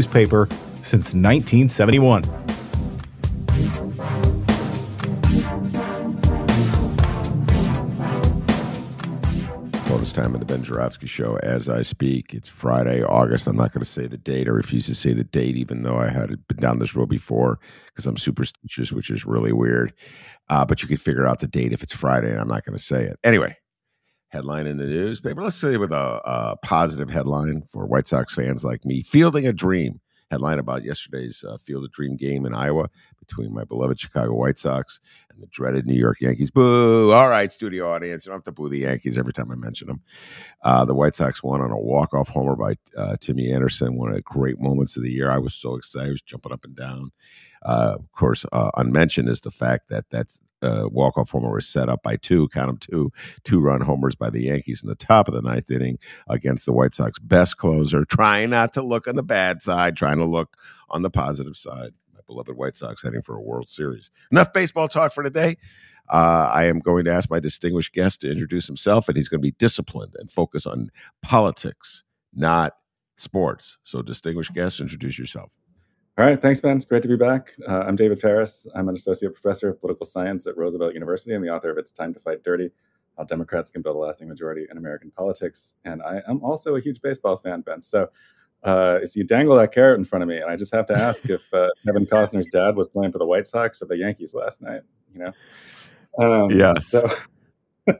newspaper since 1971. Bonus time of the Ben Joravsky Show as I speak. It's Friday, August. I'm not going to say the date. I refuse to say the date, even though I had been down this road before because I'm superstitious, which is really weird. Uh, but you can figure out the date if it's Friday, and I'm not going to say it. Anyway, headline in the newspaper. Let's say with a, a, positive headline for White Sox fans like me. Fielding a dream. Headline about yesterday's uh, Field of Dream game in Iowa between my beloved Chicago White Sox and the dreaded New York Yankees. Boo! All right, studio audience, you don't have to boo the Yankees every time I mention them. Uh, the White Sox won on a walk-off homer by uh, Timmy Anderson. One of the great moments of the year. I was so excited. I was jumping up and down. Uh, of course, uh, unmentioned is the fact that that's uh, walk-off homer was set up by two, count them two, two-run homers by the Yankees in the top of the ninth inning against the White Sox best closer, trying not to look on the bad side, trying to look on the positive side. My beloved White Sox heading for a World Series. Enough baseball talk for today. Uh, I am going to ask my distinguished guest to introduce himself, and he's going to be disciplined and focus on politics, not sports. So, distinguished guest, introduce yourself. All right, thanks, Ben. It's great to be back. Uh, I'm David Faris. I'm an associate professor of political science at Roosevelt University and the author of It's Time to Fight Dirty How Democrats Can Build a Lasting Majority in American Politics. And I am also a huge baseball fan, Ben. So, uh, you dangle that carrot in front of me, and I just have to ask if uh, Kevin Costner's dad was playing for the White Sox or the Yankees last night. You know? Um, yeah. So.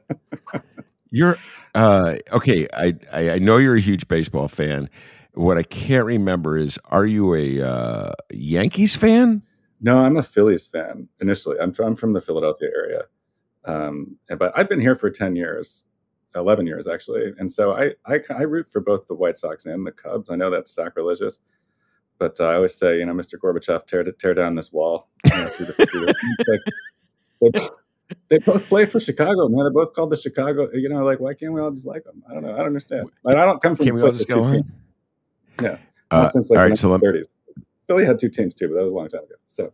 you're uh, okay. I, I I know you're a huge baseball fan. What I can't remember is, are you a uh, Yankees fan? No, I'm a Phillies fan initially. I'm from, I'm from the Philadelphia area, um, but I've been here for ten years, eleven years actually, and so I, I, I root for both the White Sox and the Cubs. I know that's sacrilegious, but uh, I always say, you know, Mr. Gorbachev, tear tear down this wall. You know, through the, through the, they, both play for Chicago, man. They're both called the Chicago. You know, like why can't we all just like them? I don't know. I don't understand. Like, I don't come from. Can we all just go? Yeah. Uh, since like all right, so 30s. Philly had two teams too, but that was a long time ago. So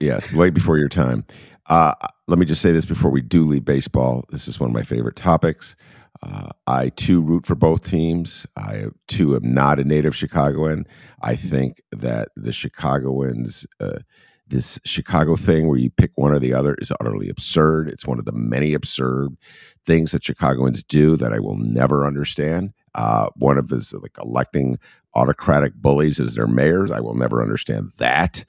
yes, way before your time. Uh, let me just say this before we do leave baseball. This is one of my favorite topics. Uh, I too root for both teams. I too am not a native Chicagoan. I think that the Chicagoans, uh, this Chicago thing where you pick one or the other, is utterly absurd. It's one of the many absurd things that Chicagoans do that I will never understand. Uh, one of his like electing autocratic bullies as their mayors. I will never understand that.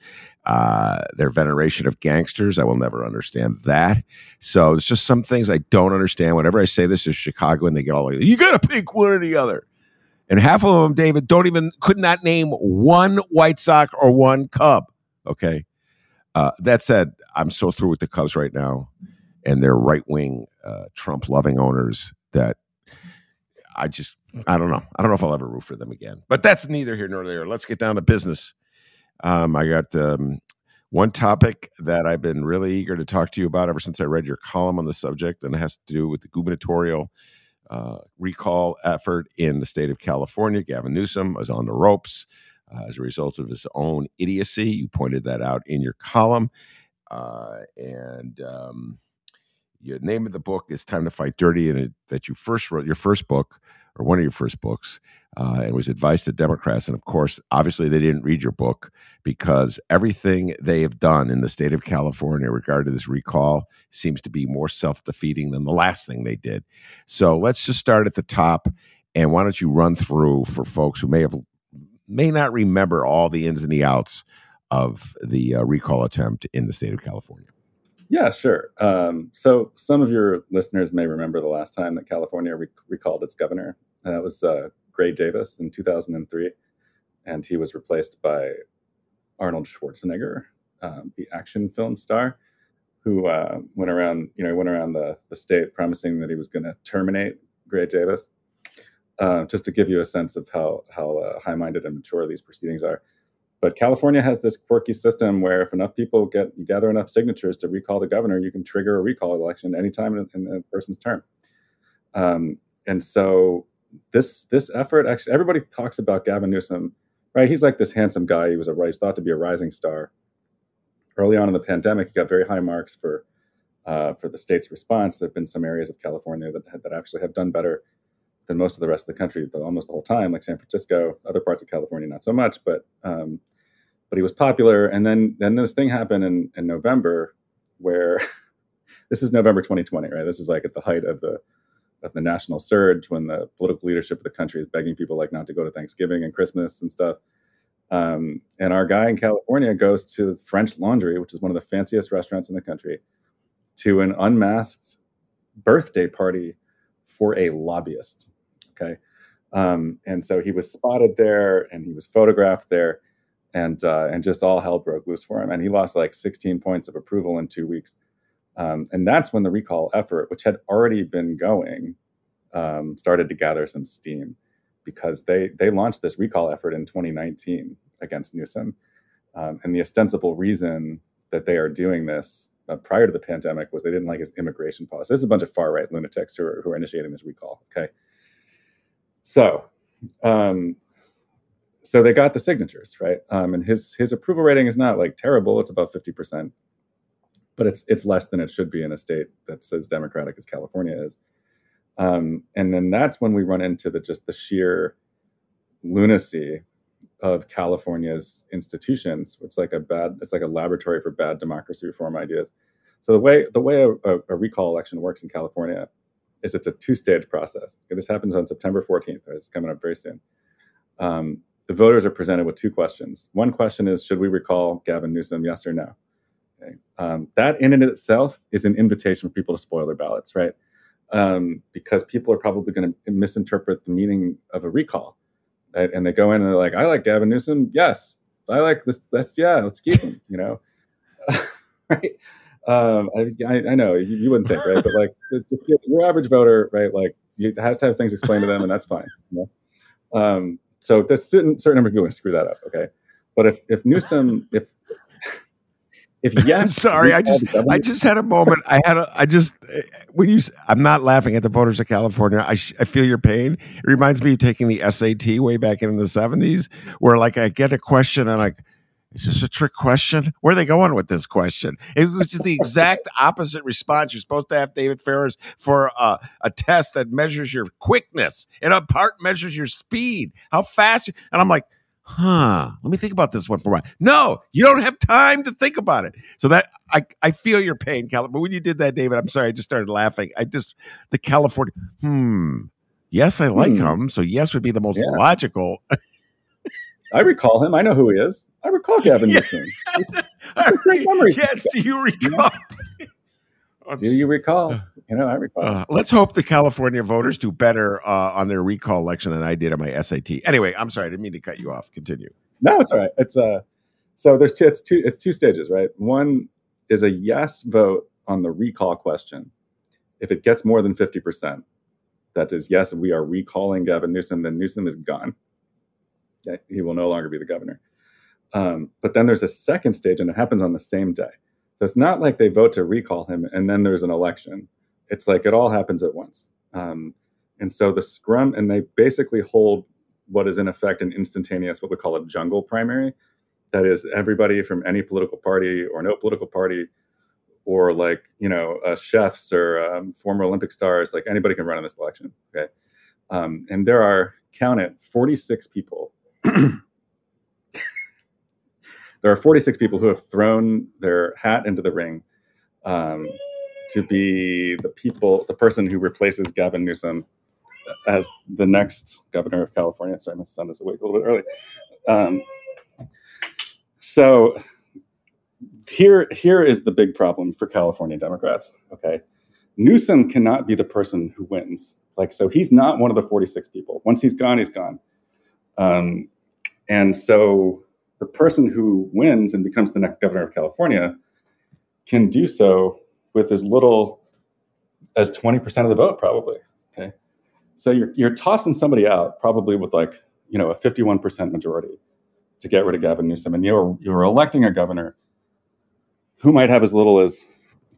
Uh, their veneration of gangsters, I will never understand that. So it's just some things I don't understand. Whenever I say this is Chicago, and they get all like, "You got to pick one or the other," and half of them, David, don't even could not name one White Sox or one Cub. Okay. Uh, that said, I'm so through with the Cubs right now, and their right wing uh, Trump loving owners that I just I don't know. I don't know if I'll ever root for them again. But that's neither here nor there. Let's get down to business. Um, I got um, one topic that I've been really eager to talk to you about ever since I read your column on the subject, and it has to do with the gubernatorial uh, recall effort in the state of California. Gavin Newsom was on the ropes. uh, as a result of his own idiocy. You pointed that out in your column. Uh, and um, your name of the book is Time to Fight Dirty, and that you first wrote your first book or one of your first books. Uh, and was advice to Democrats. And of course, obviously, they didn't read your book because everything they have done in the state of California regarding this recall seems to be more self defeating than the last thing they did. So let's just start at the top. And why don't you run through for folks who may have may not remember all the ins and the outs of the uh, recall attempt in the state of California? Yeah, sure. Um, so some of your listeners may remember the last time that California re- recalled its governor. And that was uh, Gray Davis in 2003, and he was replaced by Arnold Schwarzenegger, um, the action film star, who uh, went around, you know, went around the, the state promising that he was going to terminate Gray Davis. Uh, just to give you a sense of how how uh, high-minded and mature these proceedings are. But California has this quirky system where if enough people get gather enough signatures to recall the governor, you can trigger a recall election anytime in, in a person's term. Um, and so this this effort actually everybody talks about Gavin Newsom, right? He's like this handsome guy. He was a he's thought to be a rising star. Early on in the pandemic, he got very high marks for uh, for the state's response. There have been some areas of California that that actually have done better than most of the rest of the country, almost the whole time, like San Francisco. Other parts of California, not so much, but um, but he was popular. And then then this thing happened in in November, where this is November 2020, right? This is like at the height of the of the national surge when the political leadership of the country is begging people like not to go to Thanksgiving and Christmas and stuff. Um, and our guy in California goes to French Laundry, which is one of the fanciest restaurants in the country, to an unmasked birthday party for a lobbyist. Okay. Um, and so he was spotted there and he was photographed there and uh, and just all hell broke loose for him. And he lost like 16 points of approval in two weeks. Um, and that's when the recall effort, which had already been going, um, started to gather some steam because they they launched this recall effort in 2019 against Newsom. Um, and the ostensible reason that they are doing this uh, prior to the pandemic was they didn't like his immigration policy. This is a bunch of far right lunatics who are, who are initiating this recall. Okay. So, um, so they got the signatures, right? Um, and his his approval rating is not like terrible; it's about fifty percent, but it's it's less than it should be in a state that's as democratic as California is. Um, and then that's when we run into the just the sheer lunacy of California's institutions. It's like a bad, it's like a laboratory for bad democracy reform ideas. So the way the way a, a, a recall election works in California is it's a two-stage process. Okay, this happens on September 14th. It's coming up very soon. Um, the voters are presented with two questions. One question is, should we recall Gavin Newsom, yes or no? Okay. Um, that in and of itself is an invitation for people to spoil their ballots, right? Um, because people are probably going to misinterpret the meaning of a recall. Right? And they go in and they're like, I like Gavin Newsom. Yes. I like this. Let's, yeah, let's keep him, you know? right? Um, I, I, know you, you, wouldn't think, right? But like your average voter, right? Like you, has to have things explained to them, and that's fine. You know? um, so there's certain certain number of people screw that up, okay? But if if Newsom, if if yes, sorry, I just I just had a moment. I had a I just eh, when you I'm not laughing at the voters of California. I sh, I feel your pain. It reminds me of taking the SAT way back in the 70s, where like I get a question and like is this a trick question? Where are they going with this question? It was the exact opposite response. You're supposed to have David Faris for a, a test that measures your quickness and a part measures your speed, how fast. You, and I'm like, huh, let me think about this one for a while. No, you don't have time to think about it. So that I, I feel your pain, Cal. But when you did that, David, I'm sorry, I just started laughing. I just, the California, hmm, yes, I like hmm. him. So yes would be the most yeah. logical. I recall him. I know who he is. I recall Gavin yeah. Newsom. great memory. Yes, do you recall? do you recall? You know, I recall. Uh, let's hope the California voters do better uh, on their recall election than I did on my SAT. Anyway, I'm sorry, I didn't mean to cut you off. Continue. No, it's all right. It's uh, so there's two. It's two. It's two stages, right? One is a yes vote on the recall question. If it gets more than fifty percent, that is yes, we are recalling Gavin Newsom. Then Newsom is gone. He will no longer be the governor. Um, but then there's a second stage, and it happens on the same day. So it's not like they vote to recall him and then there's an election. It's like it all happens at once. Um, and so the scrum, and they basically hold what is in effect an instantaneous, what we call a jungle primary. That is everybody from any political party or no political party, or like you know uh, chefs or um, former Olympic stars, like anybody can run in this election. Okay, um, and there are count it 46 people. there are 46 people who have thrown their hat into the ring um, to be the people, the person who replaces Gavin Newsom as the next governor of California. Sorry, my son is awake a little bit early. Um, so here, here is the big problem for California Democrats. Okay, Newsom cannot be the person who wins. Like, so he's not one of the 46 people. Once he's gone, he's gone. Um, and so the person who wins and becomes the next governor of California can do so with as little as 20% of the vote, probably. Okay. So you're, you're tossing somebody out probably with like, you know, a 51% majority to get rid of Gavin Newsom. And you're, you're electing a governor who might have as little as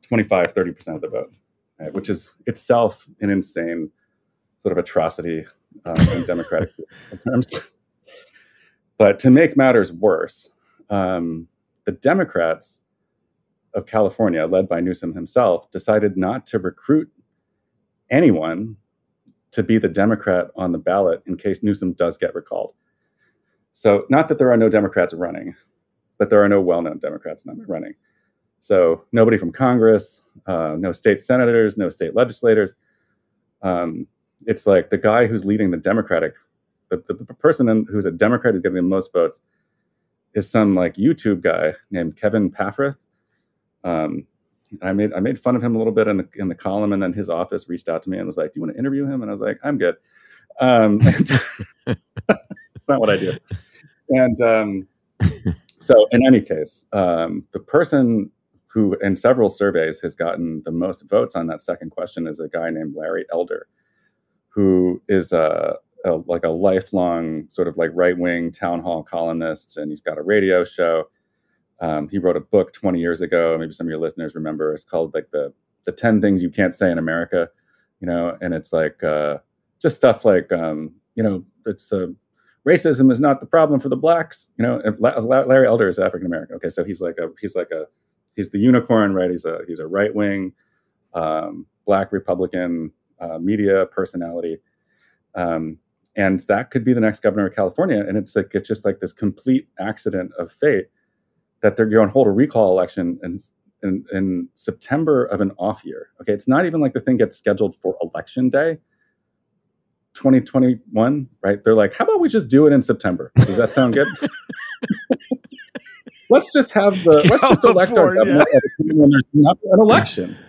25, 30% of the vote, right? which is itself an insane sort of atrocity um, in democratic terms. But to make matters worse, um, the Democrats of California, led by Newsom himself, decided not to recruit anyone to be the Democrat on the ballot in case Newsom does get recalled. So, not that there are no Democrats running, but there are no well known Democrats running. So, nobody from Congress, uh, no state senators, no state legislators. Um, it's like the guy who's leading the Democratic, the, the, the person who's a Democrat who's getting the most votes is some like YouTube guy named Kevin Paffrath. Um, I made I made fun of him a little bit in the in the column, and then his office reached out to me and was like, "Do you want to interview him?" And I was like, "I'm good." Um, it's not what I do. And um, so, in any case, um, the person who, in several surveys, has gotten the most votes on that second question is a guy named Larry Elder, who is a, a like a lifelong sort of like right wing town hall columnist, and he's got a radio show um, he wrote a book 20 years ago. Maybe some of your listeners remember. It's called like the the 10 things you can't say in America, you know, and it's like uh, just stuff like um, you know, it's uh, racism is not the problem for the blacks. You know, Larry Elder is African American. Okay, so he's like a he's like a he's the unicorn, right? He's a he's a right wing um, black Republican uh, media personality. Um, and that could be the next governor of California. And it's like it's just like this complete accident of fate that they're going to hold a recall election in, in, in September of an off year. Okay, it's not even like the thing gets scheduled for election day. 2021, right? They're like, how about we just do it in September? Does that sound good? let's just have the let's just elect our governor when there's not an election.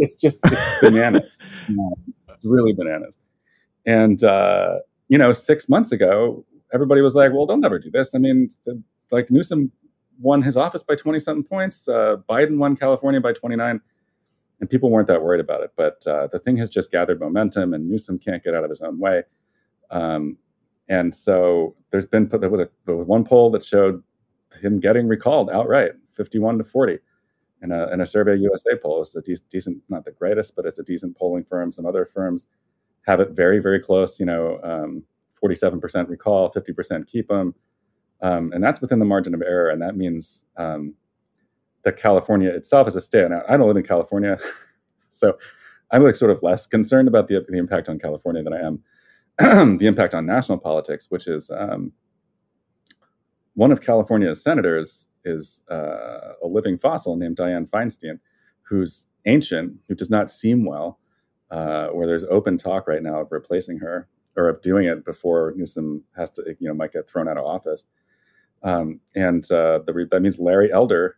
It's just it's bananas. it's really bananas. And uh, you know, six months ago, everybody was like, "Well, they'll never do this." I mean, like Newsom won his office by 20 something points. Uh, Biden won California by 29, and people weren't that worried about it. But uh, the thing has just gathered momentum, and Newsom can't get out of his own way. Um, and so there's been there was a there was one poll that showed him getting recalled outright, 51 to 40, in a in a Survey USA poll. It's a de- decent, not the greatest, but it's a decent polling firm. Some other firms have it very very close. You know, um, 47% recall, 50% keep them. Um, and that's within the margin of error. And that means um, that California itself is a state. Now, I don't live in California, so I'm like sort of less concerned about the, the impact on California than I am the impact on national politics, which is um, one of California's senators is uh, a living fossil named Dianne Feinstein, who's ancient, who does not seem well, uh, where there's open talk right now of replacing her or of doing it before Newsom has to, you know, might get thrown out of office. Um, and uh, the, that means Larry Elder.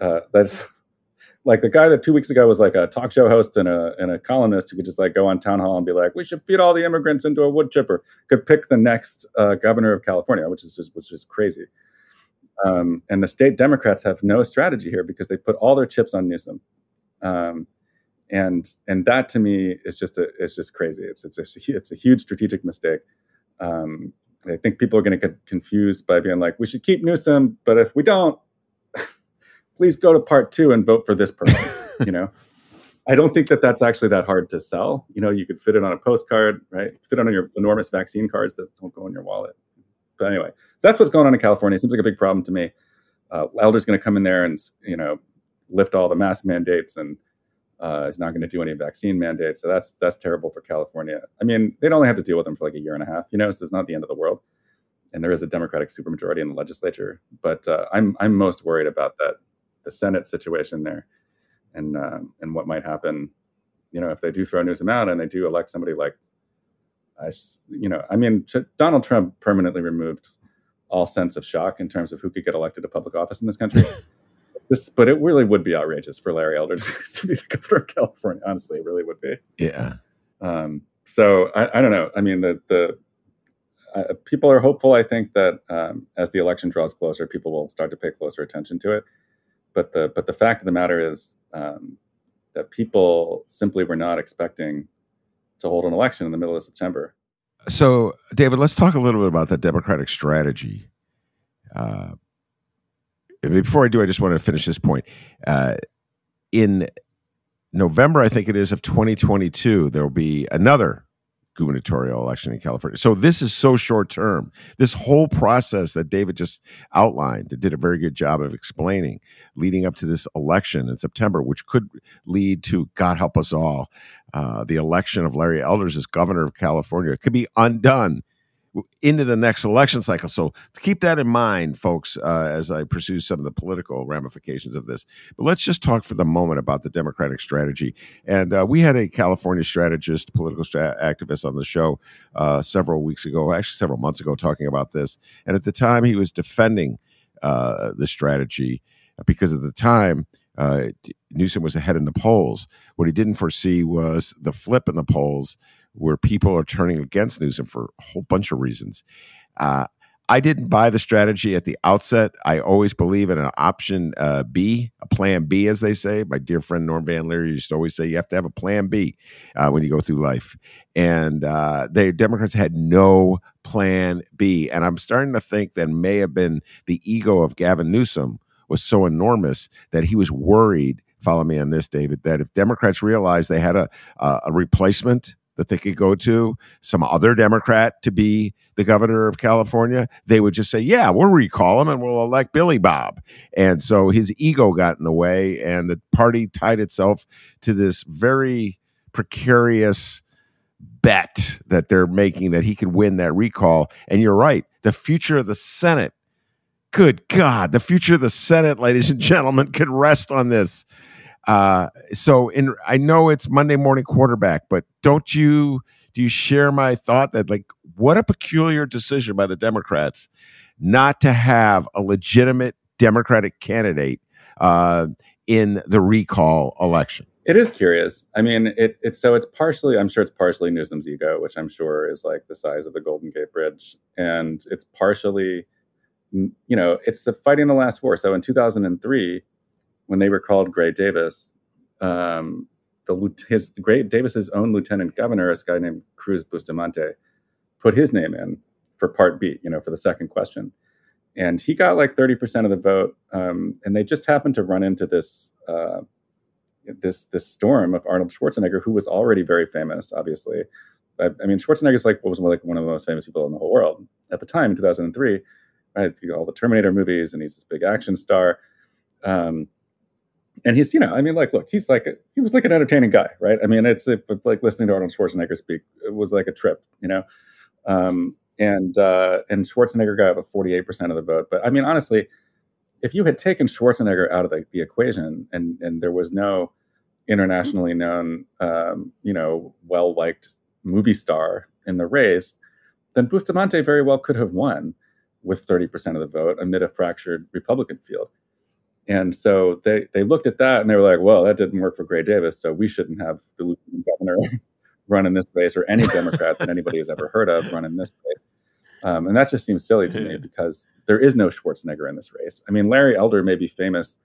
Uh, that's like the guy that two weeks ago was like a talk show host and a and a columnist who could just like go on town hall and be like, "We should feed all the immigrants into a wood chipper." Could pick the next uh, governor of California, which is just which is crazy. Um, and the state Democrats have no strategy here because they put all their chips on Newsom, um, and and that to me is just a it's just crazy. It's it's a, it's a huge strategic mistake. Um, I think people are going to get confused by being like, we should keep Newsom, but if we don't, please go to part two and vote for this person. you know, I don't think that that's actually that hard to sell. You know, you could fit it on a postcard, right? Fit it on your enormous vaccine cards that don't go in your wallet. But anyway, that's what's going on in California. It seems like a big problem to me. Uh, Elder's going to come in there and you know lift all the mask mandates and uh, is not going to do any vaccine mandates. So that's that's terrible for California. I mean, they'd only have to deal with them for like a year and a half, you know. So it's not the end of the world. And there is a Democratic supermajority in the legislature, but uh, I'm I'm most worried about that the Senate situation there, and uh, and what might happen, you know, if they do throw Newsom out and they do elect somebody like, I, you know, I mean, Donald Trump permanently removed all sense of shock in terms of who could get elected to public office in this country. This, but it really would be outrageous for Larry Elder to be the governor of California. Honestly, it really would be. Yeah. Um, so I, I, don't know. I mean, the the uh, people are hopeful. I think that um, as the election draws closer, people will start to pay closer attention to it. But the but the fact of the matter is um, that people simply were not expecting to hold an election in the middle of September. So, David, let's talk a little bit about the Democratic strategy. Uh, before I do, I just want to finish this point. Uh, in November, I think it is, of 2022, there will be another gubernatorial election in California. So this is so short term. This whole process that David just outlined, did a very good job of explaining, leading up to this election in September, which could lead to, God help us all, uh, the election of Larry Elders as governor of California. Could be undone into the next election cycle. So keep that in mind, folks, uh, as I pursue some of the political ramifications of this. But let's just talk for the moment about the Democratic strategy. And uh, we had a California strategist, political stra- activist on the show uh, several weeks ago, actually several months ago, talking about this. And at the time, he was defending uh, the strategy because at the time, uh, Newsom was ahead in the polls. What he didn't foresee was the flip in the polls where people are turning against Newsom for a whole bunch of reasons. Uh, I didn't buy the strategy at the outset. I always believe in an option uh, B, a plan B, as they say. My dear friend Norm Van Lier used to always say you have to have a plan B uh, when you go through life. And uh, the Democrats had no plan B. And I'm starting to think that may have been the ego of Gavin Newsom was so enormous that he was worried. Follow me on this, David. That if Democrats realized they had a a replacement that they could go to, some other Democrat to be the governor of California, they would just say, Yeah, we'll recall him and we'll elect Billy Bob. And so his ego got in the way, and the party tied itself to this very precarious bet that they're making that he could win that recall. And you're right, the future of the Senate. Good God, the future of the Senate, ladies and gentlemen, could rest on this. Uh, so in I know it's Monday morning quarterback, but don't you do you share my thought that like what a peculiar decision by the Democrats not to have a legitimate Democratic candidate uh, in the recall election? It is curious. I mean, it, it's so it's partially. I'm sure it's partially Newsom's ego, which I'm sure is like the size of the Golden Gate Bridge, and it's partially, you know, it's the fighting the last war. So in 2003 when they were called Gray Davis, um, the his Gray Davis's own lieutenant governor, a guy named Cruz Bustamante, put his name in for Part B, you know, for the second question, and he got like thirty percent of the vote. Um, and they just happened to run into this uh, this this storm of Arnold Schwarzenegger, who was already very famous, obviously. I, I mean, Schwarzenegger's like was like one of the most famous people in the whole world at the time in 2003. Right, all the Terminator movies, and he's this big action star. Um, and he's you know i mean like look he's like a, he was like an entertaining guy right? I mean it's like listening to arnold schwarzenegger speak it was like a trip you know? Um, and uh, and schwarzenegger got about 48% of the vote. But i mean honestly if you had taken schwarzenegger out of the, the equation and and there was no internationally known um, you know well liked movie star in the race then bustamante very well could have won with 30% of the vote amid a fractured republican field and so they, they looked at that and they were like, well, that didn't work for Gray Davis, so we shouldn't have the lieutenant governor run in this place or any Democrat that anybody has ever heard of run in this place. Um, and that just seems silly to me because there is no Schwarzenegger in this race. I mean, Larry Elder may be famous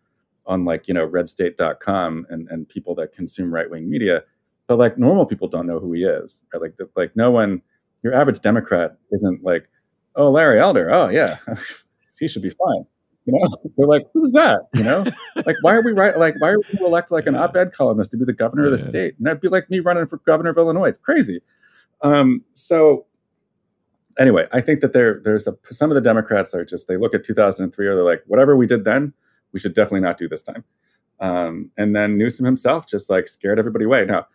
on like, you know, redstate.com and, and people that consume right wing media, but like normal people don't know who he is. Right? Like, like no one, your average Democrat isn't like, oh, Larry Elder, oh, yeah, he should be fine You know, they're like, who's that? You know, like why are we right? Like why are we elect like an op-ed columnist to be the governor of the state? And that'd be like me running for governor of Illinois. It's crazy. Um, so anyway, I think that there there's a some of the Democrats are just they look at 2003 or they're like, whatever we did then, we should definitely not do this time. Um, and then Newsom himself just like scared everybody away. Now,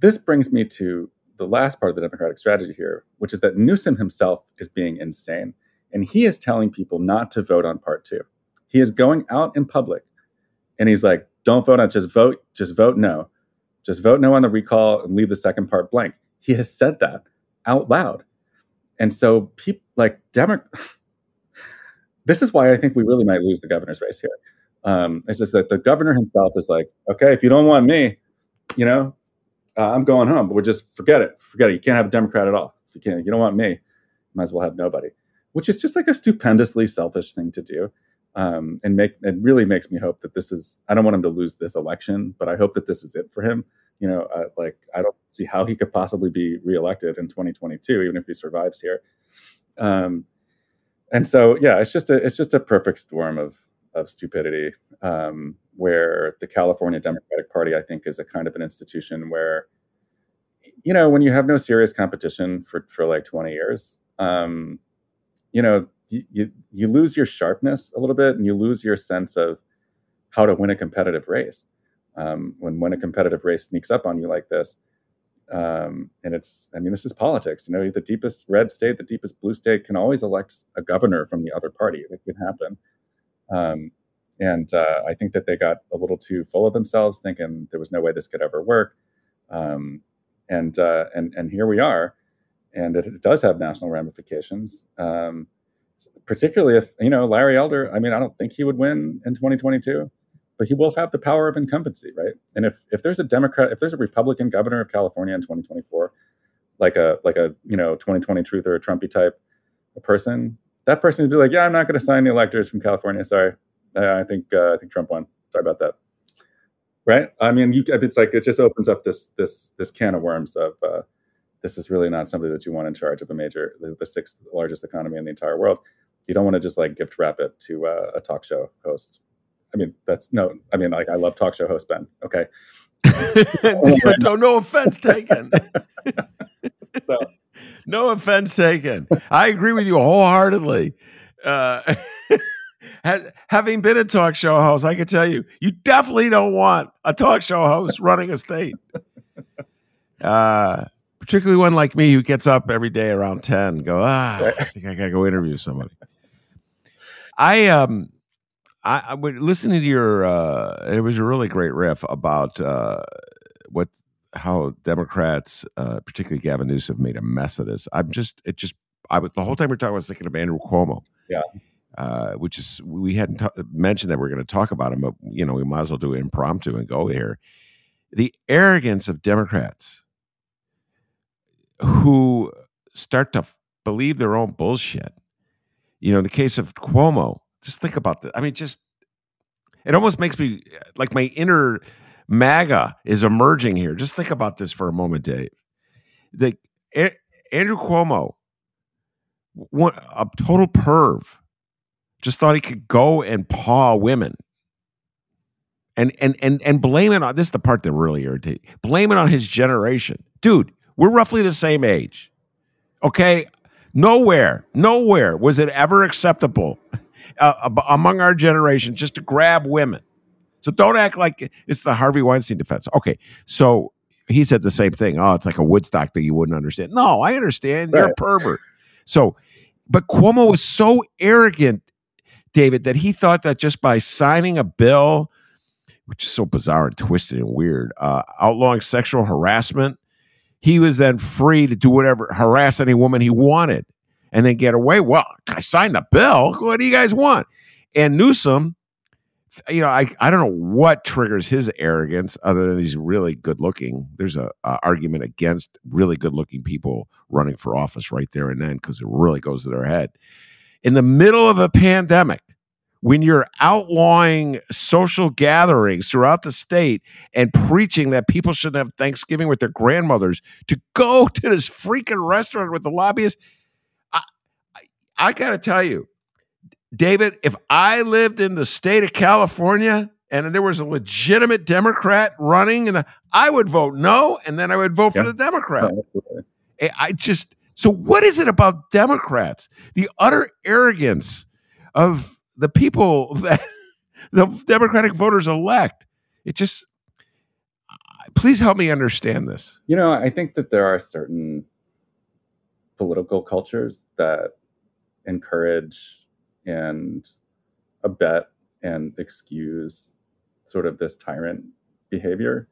this brings me to the last part of the Democratic strategy here, which is that Newsom himself is being insane. And he is telling people not to vote on part two. He is going out in public and he's like, don't vote on, just vote, just vote no. Just vote no on the recall and leave the second part blank. He has said that out loud. And so people like Democrat, this is why I think we really might lose the governor's race here. Um, it's just that the governor himself is like, okay, if you don't want me, you know, uh, I'm going home. But we're just forget it, forget it. You can't have a Democrat at all. If you can't, you don't want me, might as well have nobody which is just like a stupendously selfish thing to do. Um, and make it really makes me hope that this is. I don't want him to lose this election, but I hope that this is it for him. You know, uh, like I don't see how he could possibly be reelected in 2022, even if he survives here. Um, and so, yeah, it's just a it's just a perfect storm of of stupidity, um, where the California Democratic Party, I think, is a kind of an institution where, you know, when you have no serious competition for for like 20 years, um, you know, you, you, you lose your sharpness a little bit and you lose your sense of how to win a competitive race. Um, when when a competitive race sneaks up on you like this, um, and it's I mean this is politics. You know, the deepest red state, the deepest blue state can always elect a governor from the other party. It can happen. Um, and uh, I think that they got a little too full of themselves, thinking there was no way this could ever work. Um, and uh, and and here we are and it, it does have national ramifications. Um, particularly if you know Larry Elder. I mean, I don't think he would win in 2022, but he will have the power of incumbency, right? And if if there's a Democrat, if there's a Republican governor of California in 2024, like a like a you know 2020 truth or a Trumpy type a person, that person would be like, yeah, I'm not going to sign the electors from California. Sorry, I think uh, I think Trump won. Sorry about that. Right? I mean, you, it's like it just opens up this this this can of worms of uh, this is really not somebody that you want in charge of a major, the, the sixth largest economy in the entire world. You don't want to just like gift wrap it to uh, a talk show host. I mean, that's no. I mean, like I love talk show host Ben. Okay. no, no offense taken. so, no offense taken. I agree with you wholeheartedly. Uh, having been a talk show host, I can tell you, you definitely don't want a talk show host running a state. Uh, particularly one like me who gets up every day around 10 go ah i think i gotta go interview somebody. I um i, I would listening to your uh it was a really great riff about uh what how democrats uh particularly gavin newsom made a mess of this. I'm just it just i was the whole time we are talking i was thinking of andrew cuomo. Yeah. Uh, which is we hadn't t- mentioned that we are going to talk about him, but you know we might as well do it impromptu and go here. The arrogance of Democrats who start to believe their own bullshit. You know, in the case of Cuomo, just think about that. I mean, just it almost makes me like my inner MAGA is emerging here. Just think about this for a moment, Dave. The a- Andrew Cuomo, what a total perv, just thought he could go and paw women. And and and and blame it on this is the part that really irritates. Blame it on his generation. Dude, we're roughly the same age. Okay. Nowhere, nowhere was it ever acceptable uh, among our generation just to grab women. So don't act like it's the Harvey Weinstein defense. Okay. So he said the same thing. Oh, it's like a Woodstock thing you wouldn't understand. No, I understand. You're a pervert. So, but Cuomo was so arrogant, David, that he thought that just by signing a bill, which is so bizarre and twisted and weird, uh, outlawing sexual harassment, he was then free to do whatever, harass any woman he wanted and then get away. Well, I signed the bill. What do you guys want? And Newsom, you know, I, I don't know what triggers his arrogance other than he's really good looking. There's a, a argument against really good looking people running for office right there and then because it really goes to their head. In the middle of a pandemic, when you're outlawing social gatherings throughout the state and preaching that people shouldn't have Thanksgiving with their grandmothers to go to this freaking restaurant with the lobbyists, I, I, I got to tell you, David, if I lived in the state of California and there was a legitimate Democrat running, and I would vote no, and then I would vote for the Democrat. I just so what is it about Democrats? The utter arrogance of the people that the Democratic voters elect. It just please help me understand this. You know, I think that there are certain political cultures that encourage and abet and excuse sort of this tyrant behavior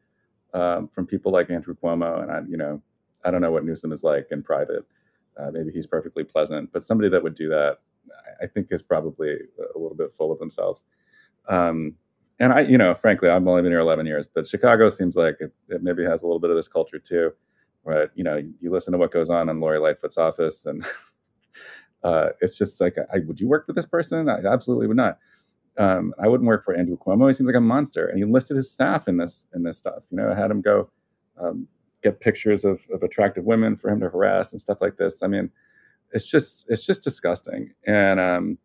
um, from people like Andrew Cuomo. And I, you know, I don't know what Newsom is like in private. Uh, maybe he's perfectly pleasant, but somebody that would do that, I- think, is probably a little bit full of themselves. Um, and I, you know, frankly, I've only been here 11 years, but Chicago seems like it, it maybe has a little bit of this culture too, where you know you listen to what goes on in Lori Lightfoot's office, and uh, it's just like, I, would you work for this person? I absolutely would not. Um, I wouldn't work for Andrew Cuomo. He seems like a monster, and he enlisted his staff in this in this stuff. You know, had him go um, get pictures of, of attractive women for him to harass and stuff like this. I mean, it's just it's just disgusting, and um,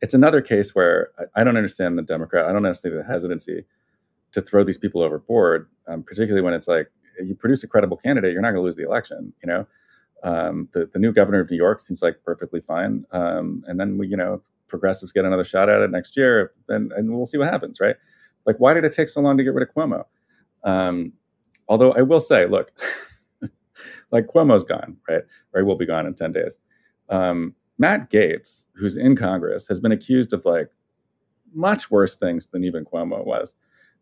it's another case where I, I don't understand the Democrat. I don't understand the hesitancy to throw these people overboard, um, particularly when it's like you produce a credible candidate, you're not going to lose the election. You know, um, the the new governor of New York seems like perfectly fine, um, and then we, you know, progressives get another shot at it next year, and and we'll see what happens, right? Like, why did it take so long to get rid of Cuomo? Um, although I will say, look, like Cuomo's gone, right? Or he will be gone in ten days. Um, Matt Gaetz, who's in Congress, has been accused of like much worse things than even Cuomo was,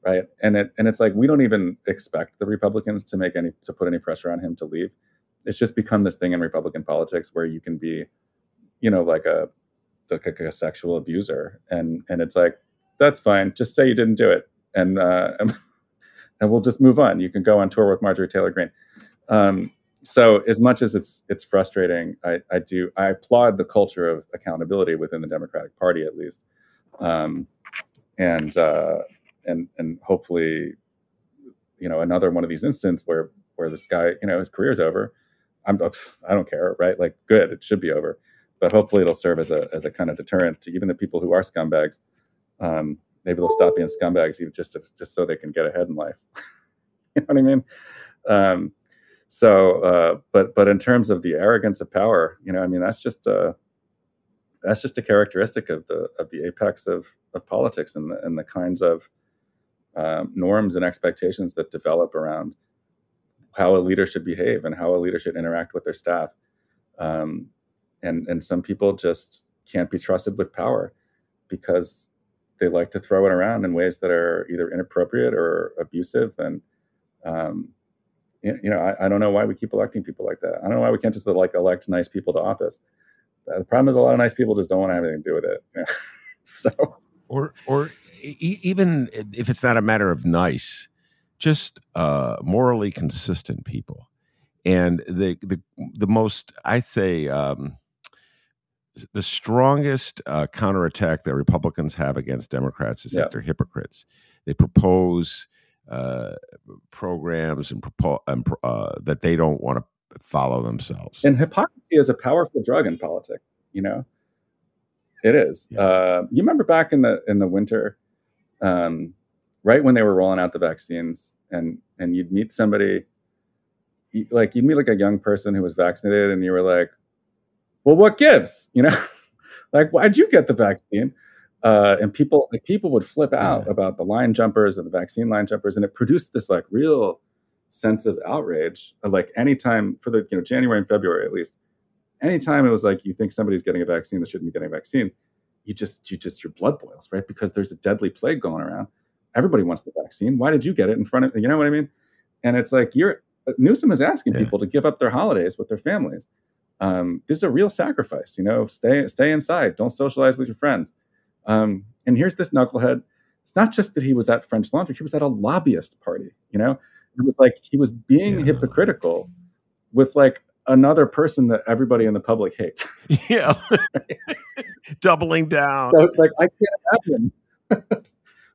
right? And it and it's like we don't even expect the Republicans to make any to put any pressure on him to leave. It's just become this thing in Republican politics where you can be, you know, like a like a sexual abuser, and and it's like that's fine. Just say you didn't do it, and uh, and we'll just move on. You can go on tour with Marjorie Taylor Greene. Um, so as much as it's it's frustrating, I, I do I applaud the culture of accountability within the Democratic Party at least, um, and uh, and and hopefully, you know, another one of these instances where where this guy, you know, his career's over. I'm I don't care, right? Like, good, it should be over, but hopefully it'll serve as a as a kind of deterrent to even the people who are scumbags. Um, maybe they'll stop being scumbags even just to, just so they can get ahead in life. you know what I mean? Um, so, uh, but but in terms of the arrogance of power, you know, I mean, that's just a that's just a characteristic of the of the apex of of politics and the and the kinds of um, norms and expectations that develop around how a leader should behave and how a leader should interact with their staff. Um, and and some people just can't be trusted with power because they like to throw it around in ways that are either inappropriate or abusive and um, you know, I, I don't know why we keep electing people like that. I don't know why we can't just like elect nice people to office. Uh, The problem is a lot of nice people just don't want to have anything to do with it. so or or e- even if it's not a matter of nice, just uh, morally consistent people. And the the the most I say um, the strongest uh, counterattack that Republicans have against Democrats is Yeah. that they're hypocrites. They propose uh, programs and, propo- and uh, that they don't want to follow themselves. and hypocrisy is a powerful drug in politics. You know, it is. Yeah. Uh, you remember back in the in the winter, um, right when they were rolling out the vaccines, and and you'd meet somebody, like you'd meet like a young person who was vaccinated, and you were like, "Well, what gives?" You know, like why'd you get the vaccine? Uh, and people like people would flip out Yeah. about the line jumpers and the vaccine line jumpers, and it produced this like real sense of outrage. Of, like anytime for the you know January and February at least, anytime it was like you think somebody's getting a vaccine that shouldn't be getting a vaccine, you just you just your blood boils, right? Because there's a deadly plague going around. Everybody wants the vaccine. Why did you get it in front of you know what I mean? And it's like you're Newsom is asking Yeah. people to give up their holidays with their families. Um, this is a real sacrifice, you know. Stay stay inside. Don't socialize with your friends. Um, and here's this knucklehead. It's not just that he was at French Laundry; he was at a lobbyist party. You know, it was like he was being Yeah. hypocritical with like another person that everybody in the public hates. yeah, doubling down. So it's like I can't imagine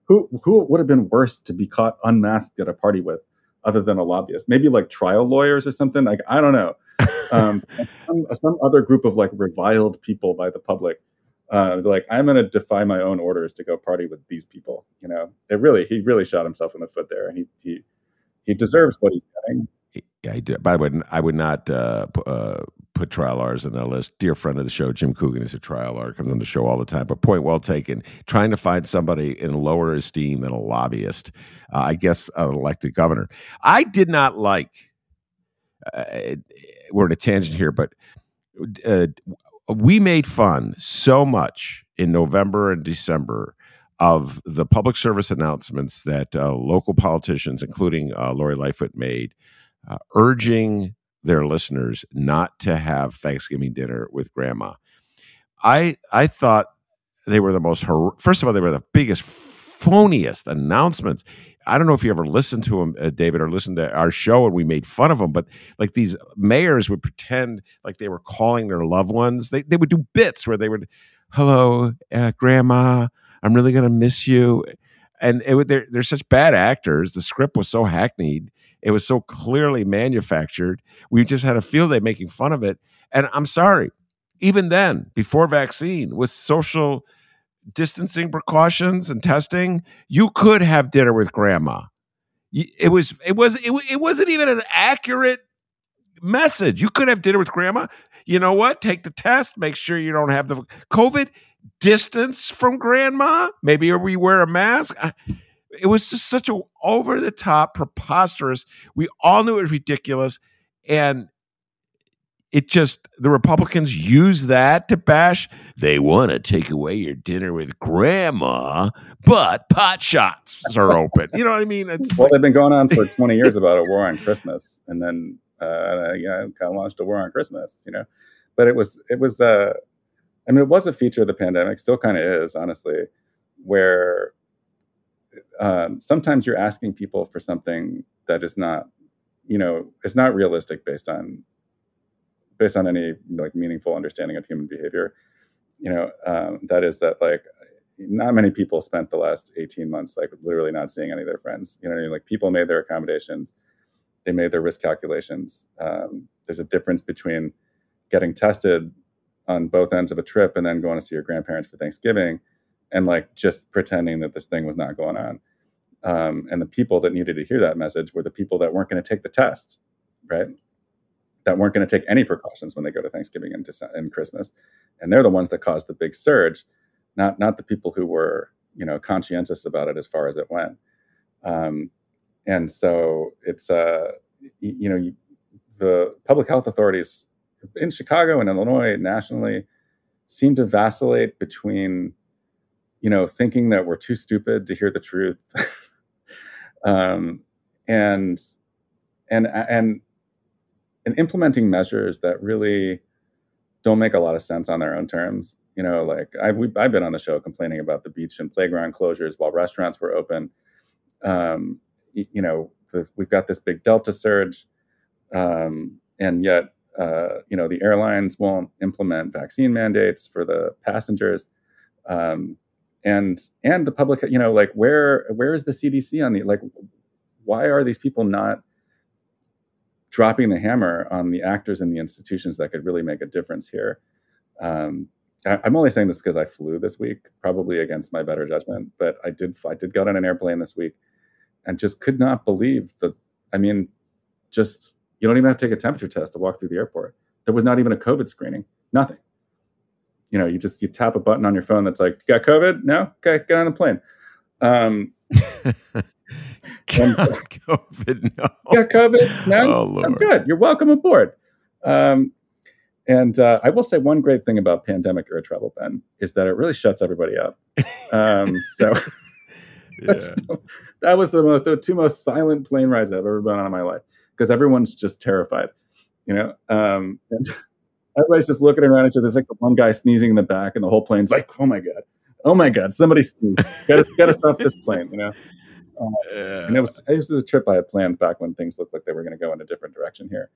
who who would have been worse to be caught unmasked at a party with, other than a lobbyist. Maybe like trial lawyers or something. Like I don't know. Um, some, some other group of like reviled people by the public Uh, like I'm going to defy my own orders to go party with these people. You know, it really he really shot himself in the foot there, and he he he deserves what he's getting. Yeah, I did. By the way, I would not uh, uh, put trial R's in that list. Dear friend of the show, Jim Coogan is a trial R, comes on the show all the time. But point well taken. Trying to find somebody in lower esteem than a lobbyist, uh, I guess an elected governor. I did not like. Uh, we're in a tangent here, but uh, we made fun so much in November and December of the public service announcements that uh, local politicians, including uh, Lori Lightfoot, made, uh, urging their listeners not to have Thanksgiving dinner with grandma. I I thought they were the most hor- first of all they were the biggest phoniest announcements. I don't know if you ever listened to them, uh, David, or listened to our show and we made fun of them, but like these mayors would pretend like they were calling their loved ones. They they would do bits where they would, "Hello, uh, grandma, I'm really gonna miss you," and it would, they're they're such bad actors. The script was so hackneyed it was so clearly manufactured. We just had a field day making fun of it. And I'm sorry, even then, before vaccine, with social distancing precautions and testing, you could have dinner with grandma. It was it was it, it wasn't even an accurate message. You could have dinner with grandma. You know what? Take the test. Make sure you don't have the COVID. Distance from grandma. Maybe we wear a mask it was just such a over the top, preposterous. We all knew it was ridiculous, and it just the Republicans use that to bash. They want to take away your dinner with grandma, but pot shots are open. You know what I mean? It's well, like, they've been going on for 20 years about a war on Christmas, and then uh, yeah, kind of launched a war on Christmas. You know, but it was it was uh, I mean, it was a feature of the pandemic, still kind of is, honestly, where um, sometimes you're asking people for something that is not, you know, it's not realistic based on based on any like meaningful understanding of human behavior. You know, um, that is that like not many people spent the last 18 months like literally not seeing any of their friends. You know, I mean? like people made their accommodations, they made their risk calculations. Um, there's a difference between getting tested on both ends of a trip and then going to see your grandparents for Thanksgiving and like just pretending that this thing was not going on. Um, and the people that needed to hear that message were the people that weren't going to take the test, right? That weren't going to take any precautions when they go to Thanksgiving and, and Christmas, and they're the ones that caused the big surge, not not the people who were you know conscientious about it as far as it went. Um, and so it's uh, you, you know you, the public health authorities in Chicago and Illinois nationally seem to vacillate between you know, thinking that we're too stupid to hear the truth, um, and and and and implementing measures that really don't make a lot of sense on their own terms. You know, like I, have been on the show complaining about the beach and playground closures while restaurants were open. Um, you, you know, the, we've got this big Delta surge, um, and yet, uh, you know, the airlines won't implement vaccine mandates for the passengers. Um, and and the public you know like where where is the cdc on the like why are these people not dropping the hammer on the actors and the institutions that could really make a difference here um, I, i'm only saying this because i flew this week probably against my better judgment but i did i did get on an airplane this week and just could not believe that i mean just you don't even have to take a temperature test to walk through the airport there was not even a covid screening nothing you know, you just you tap a button on your phone that's like, "Got COVID? No? Okay, get on the plane." Um, COVID? No. Got COVID? No. Oh, I'm good. You're welcome aboard. Um, and uh, I will say one great thing about pandemic air travel, Ben, is that it really shuts everybody up. Um, so yeah. the, that was the most, the two most silent plane rides I've ever been on in my life because everyone's just terrified, you know. Um, and everybody's just looking around each other. There's like the one guy sneezing in the back, and the whole plane's like, "Oh my god, oh my god, somebody to got to stop this plane," you know. Yeah. And it was it was a trip I had planned back when things looked like they were going to go in a different direction here,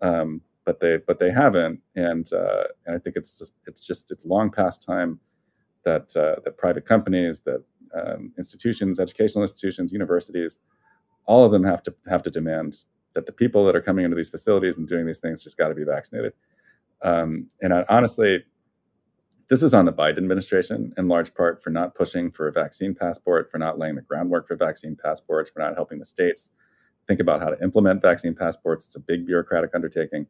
um, but they but they haven't, and uh, and I think it's just, it's just it's long past time that uh, that private companies, that um, institutions, educational institutions, universities, all of them have to have to demand that the people that are coming into these facilities and doing these things just got to be vaccinated. Um, and I, honestly, this is on the Biden administration in large part for not pushing for a vaccine passport, for not laying the groundwork for vaccine passports, for not helping the states think about how to implement vaccine passports. It's a big bureaucratic undertaking.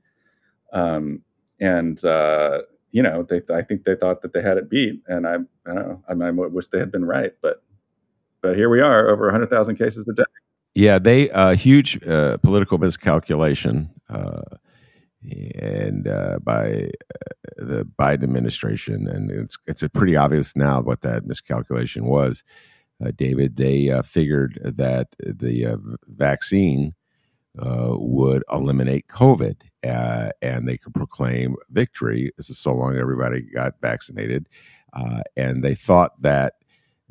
Um, and uh, you know, they I think they thought that they had it beat, and I I know. I, I wish they had been right, but but here we are, over 100,000 cases a day. Yeah, they uh, huge uh, political miscalculation, uh, and uh, by uh, the Biden administration, and it's it's pretty obvious now what that miscalculation was. Uh, David, they figured that the vaccine would eliminate COVID, and they could proclaim victory. So long everybody got vaccinated, and they thought that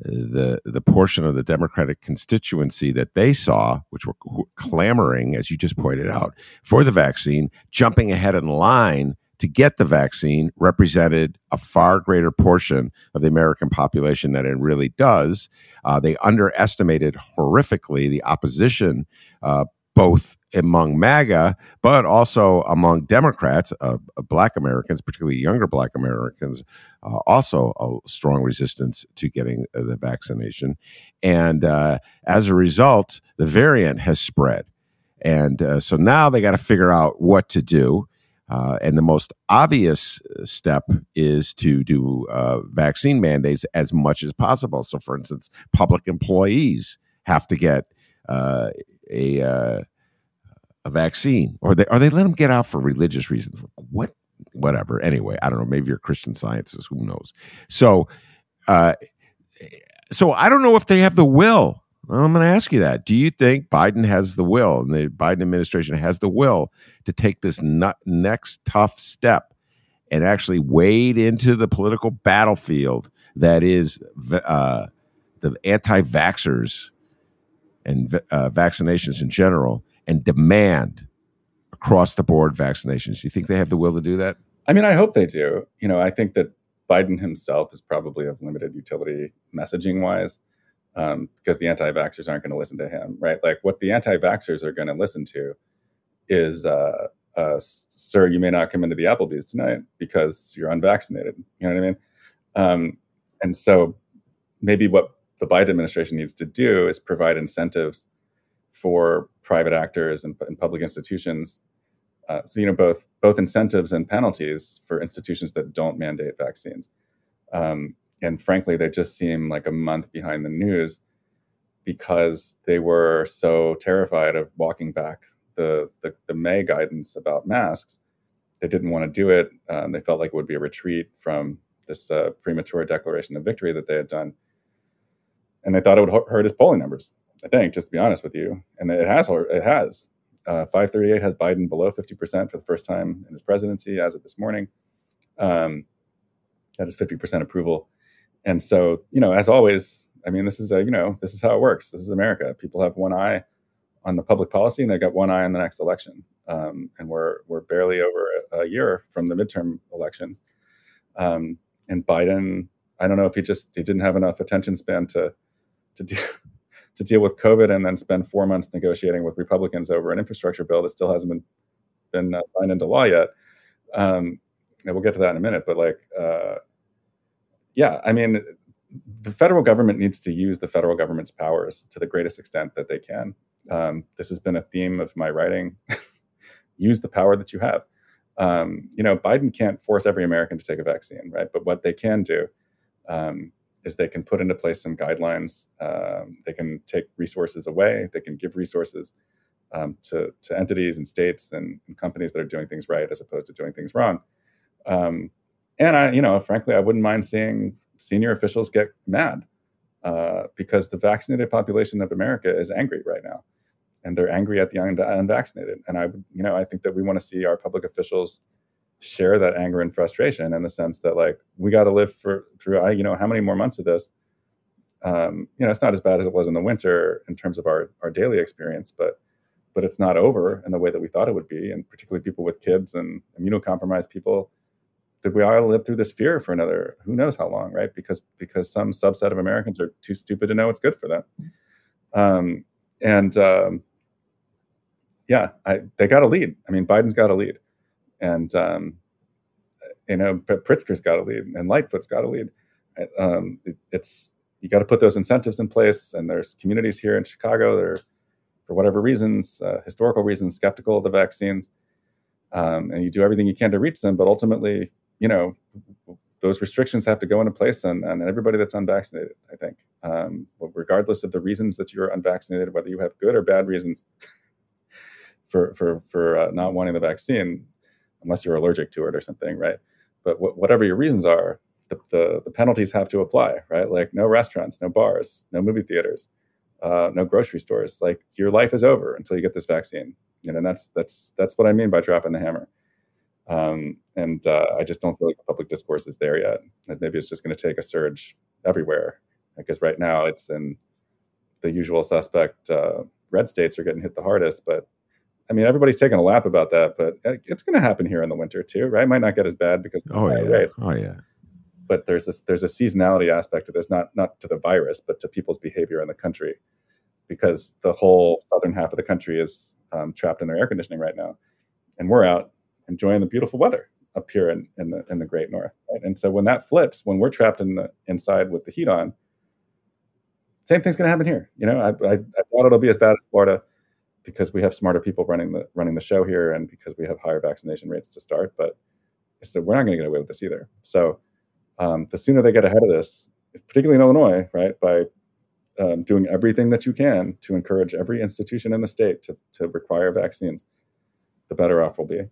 the the portion of the Democratic constituency that they saw, which were clamoring, as you just pointed out, for the vaccine, jumping ahead in line to get the vaccine, represented a far greater portion of the American population than it really does. Uh, they underestimated horrifically the opposition, uh, both among MAGA, but also among Democrats, uh, Black Americans, particularly younger Black Americans, uh, also a strong resistance to getting uh, the vaccination. And uh, as a result, the variant has spread. And uh, so now they got to figure out what to do. Uh, and the most obvious step is to do vaccine mandates as much as possible. So, for instance, public employees have to get a a vaccine, or they or they let them get out for religious reasons. What, whatever. Anyway, I don't know. Maybe you're Christian Sciences. Who knows? So, uh, so I don't know if they have the will. Well, I'm going to ask you that. Do you think Biden has the will, and the Biden administration has the will to take this next tough step and actually wade into the political battlefield that is uh, the anti-vaxxers and uh, vaccinations in general? and demand across the board vaccinations. Do you think they have the will to do that? I mean, I hope they do. You know, I think that Biden himself is probably of limited utility messaging wise um, because the anti vaxxers aren't going to listen to him, right? Like what the anti vaxxers are going to listen to is, uh, uh, sir, you may not come into the Applebee's tonight because you're unvaccinated. You know what I mean? Um, and so maybe what the Biden administration needs to do is provide incentives for private actors and, and public institutions. Uh, so, you know, both both incentives and penalties for institutions that don't mandate vaccines. Um, and frankly, they just seem like a month behind the news because they were so terrified of walking back the the, the May guidance about masks. They didn't want to do it. Um, they felt like it would be a retreat from this uh, premature declaration of victory that they had done, and they thought it would hurt his polling numbers. I think, just to be honest with you, and it has. It has. Uh, 538 has Biden below 50% for the first time in his presidency as of this morning. Um, that is 50% approval. And so, you know, as always, I mean, this is a, you know, this is how it works. This is America. People have one eye on the public policy, and they got one eye on the next election. Um, and we're we're barely over a, a, year from the midterm elections. Um, and Biden, I don't know if he just he didn't have enough attention span to to do to deal with COVID and then spend four months negotiating with Republicans over an infrastructure bill that still hasn't been been uh, signed into law yet. Um, and we'll get to that in a minute. But like, uh, yeah, I mean, the federal government needs to use the federal government's powers to the greatest extent that they can. Um, this has been a theme of my writing. use the power that you have. Um, you know, Biden can't force every American to take a vaccine, right? But what they can do um, is they can put into place some guidelines. Um, they can take resources away. They can give resources um, to, to entities and states and, and, companies that are doing things right as opposed to doing things wrong. Um, and I, you know, frankly, I wouldn't mind seeing senior officials get mad uh, because the vaccinated population of America is angry right now, and they're angry at the unvaccinated. And I, you know, I think that we want to see our public officials share that anger and frustration in the sense that like we got to live for through I you know how many more months of this? Um, you know it's not as bad as it was in the winter in terms of our our daily experience but but it's not over in the way that we thought it would be and particularly people with kids and immunocompromised people that we all live through this fear for another who knows how long right? Because because some subset of Americans are too stupid to know what's good for them. Um, and um, yeah I, they got a lead. I mean Biden's got a lead and um, You know, Pritzker's got to lead, and Lightfoot's got to lead. Um, it, it's you got to put those incentives in place. And there's communities here in Chicago that are, for whatever reasons, uh, historical reasons, skeptical of the vaccines. Um, and you do everything you can to reach them, but ultimately, you know, those restrictions have to go into place on, on everybody that's unvaccinated. I think, um, regardless of the reasons that you're unvaccinated, whether you have good or bad reasons for for for uh, not wanting the vaccine, unless you're allergic to it or something, right? But wh- whatever your reasons are, the, the, the penalties have to apply, right? Like no restaurants, no bars, no movie theaters, uh, no grocery stores. Like your life is over until you get this vaccine. You know, and that's that's that's what I mean by dropping the hammer. Um, and uh, I just don't feel like the public discourse is there yet. Maybe it's just going to take a surge everywhere because right now it's in the usual suspect uh, red states are getting hit the hardest, but I mean, everybody's taking a lap about that, but it's going to happen here in the winter too, right? It might not get as bad because oh yeah, rates. oh yeah. But there's this there's a seasonality aspect to this, not not to the virus, but to people's behavior in the country, because the whole southern half of the country is um, trapped in their air conditioning right now, and we're out enjoying the beautiful weather up here in, in the in the Great North. Right? And so when that flips, when we're trapped in the inside with the heat on, same thing's going to happen here. You know, I, I, I thought it'll be as bad as Florida because we have smarter people running the running the show here, and because we have higher vaccination rates to start. But so we're not going to get away with this either. So um, the sooner they get ahead of this, particularly in Illinois, right, by um, doing everything that you can to encourage every institution in the state to to require vaccines, the better off we'll be.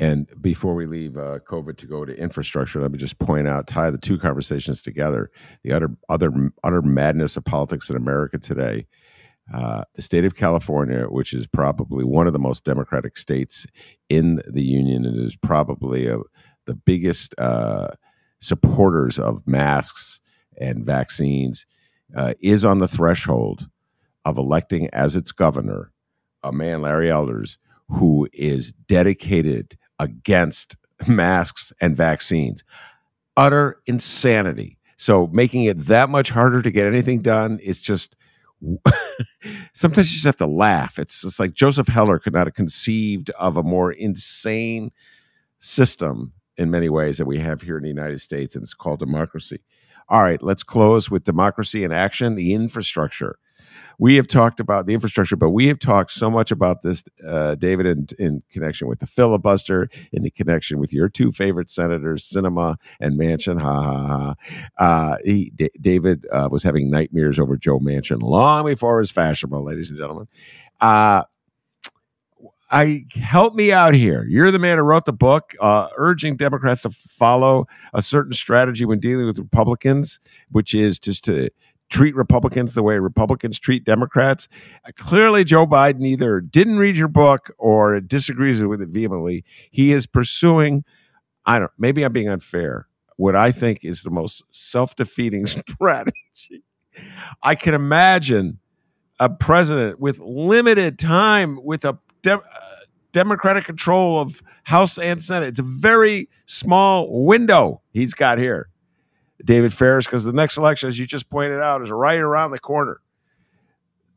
And before we leave uh, COVID to go to infrastructure, let me just point out, tie the two conversations together. The utter, other, utter madness of politics in America today uh, the state of California, which is probably one of the most democratic states in the union, and is probably a, the biggest uh, supporters of masks and vaccines, uh, is on the threshold of electing as its governor a man, Larry Elders, who is dedicated against masks and vaccines. Utter insanity. So making it that much harder to get anything done is just sometimes you just have to laugh. It's just like Joseph Heller could not have conceived of a more insane system in many ways that we have here in the United States, and it's called democracy. All right, let's close with democracy in action, the infrastructure we have talked about the infrastructure, but we have talked so much about this, uh, David, in, in connection with the filibuster, in the connection with your two favorite senators, Sinema and Manchin. Ha ha ha. Uh, he, D- David uh, was having nightmares over Joe Manchin long before it was fashionable, ladies and gentlemen. Uh, I help me out here. You're the man who wrote the book, uh, urging Democrats to follow a certain strategy when dealing with Republicans, which is just to treat Republicans the way Republicans treat Democrats. Uh, clearly, Joe Biden either didn't read your book or disagrees with it vehemently. He is pursuing, I don't, maybe I'm being unfair, what I think is the most self defeating strategy. I can imagine a president with limited time with a de- uh, Democratic control of House and Senate. It's a very small window he's got here. David Faris because the next election, as you just pointed out, is right around the corner.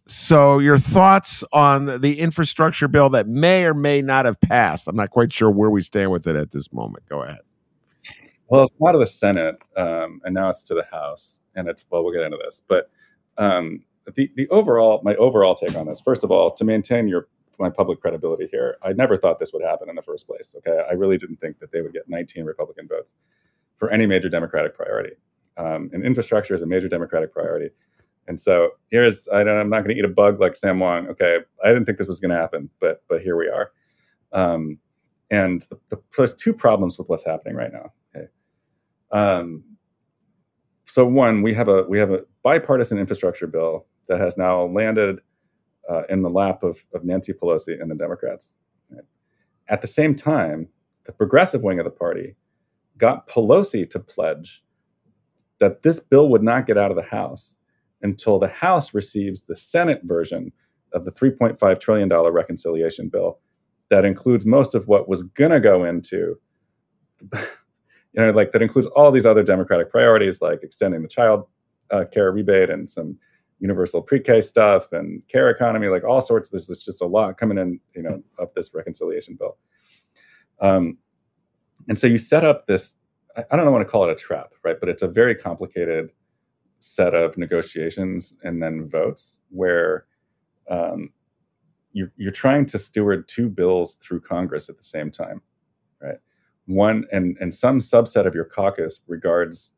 So, your thoughts on the infrastructure bill that may or may not have passed? I'm not quite sure where we stand with it at this moment. Go ahead. Well, it's out of the Senate, um, and now it's to the House, and it's well, we'll get into this. But um, the the overall, my overall take on this, first of all, to maintain your my public credibility here, I never thought this would happen in the first place. Okay, I really didn't think that they would get 19 Republican votes for any major democratic priority. Um, and infrastructure is a major democratic priority. And so here's I am not going to eat a bug like Sam Wang. Okay, I didn't think this was going to happen, but but here we are. Um, and the, the, there's two problems with what's happening right now. Okay. Um, so one, we have a we have a bipartisan infrastructure bill that has now landed uh, in the lap of, of Nancy Pelosi and the Democrats. Right? At the same time, the progressive wing of the party got Pelosi to pledge that this bill would not get out of the House until the House receives the Senate version of the $3.5 trillion reconciliation bill that includes most of what was going to go into, you know, like that includes all these other Democratic priorities, like extending the child uh, care rebate and some universal pre-K stuff and care economy, like all sorts. There's, there's just a lot coming in, you know, of this reconciliation bill. Um, and so you set up this I don't want to call it a trap, right? But it's a very complicated set of negotiations and then votes where um, you're, you're trying to steward two bills through Congress at the same time, right? One and and some subset of your caucus regards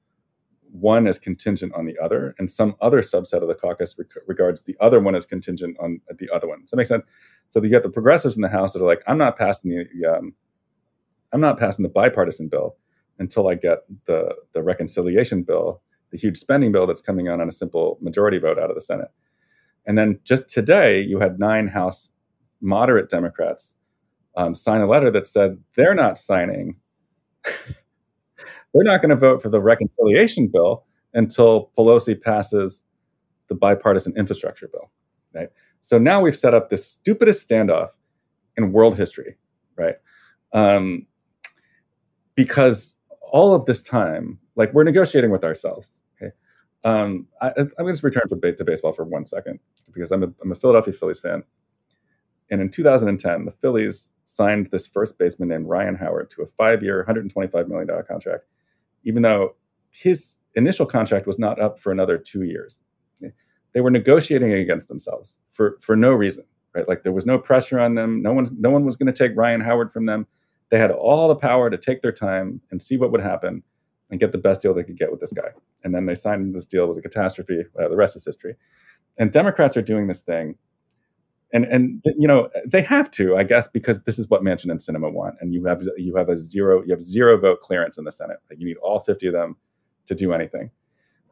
one as contingent on the other, and some other subset of the caucus rec- regards the other one as contingent on the other one. Does that make sense? So you get the progressives in the House that are like, I'm not passing the, um, I'm not passing the bipartisan bill until I get the the reconciliation bill, the huge spending bill that's coming out on a simple majority vote out of the Senate. And then just today, you had nine House moderate Democrats um, sign a letter that said they're not signing, they're not going to vote for the reconciliation bill until Pelosi passes the bipartisan infrastructure bill. Right. So now we've set up the stupidest standoff in world history, right? Um, because all of this time, like we're negotiating with ourselves. Okay, um, I, am going to return to, to baseball for one second because I'm a, I'm a Philadelphia Phillies fan, and in 2010, the Phillies signed this first baseman named Ryan Howard to a five-year, 125 million dollar contract, even though his initial contract was not up for another two years. Okay? They were negotiating against themselves for for no reason, right? Like there was no pressure on them. No one no one was going to take Ryan Howard from them. They had all the power to take their time and see what would happen and get the best deal they could get with this guy. And then they signed this deal. It was a catastrophe. Uh, the rest is history. And Democrats are doing this thing. And, and you know they have to, I guess, because this is what Manchin and Sinema want, and you have you have a zero you have zero vote clearance in the Senate. Like you need all fifty of them to do anything.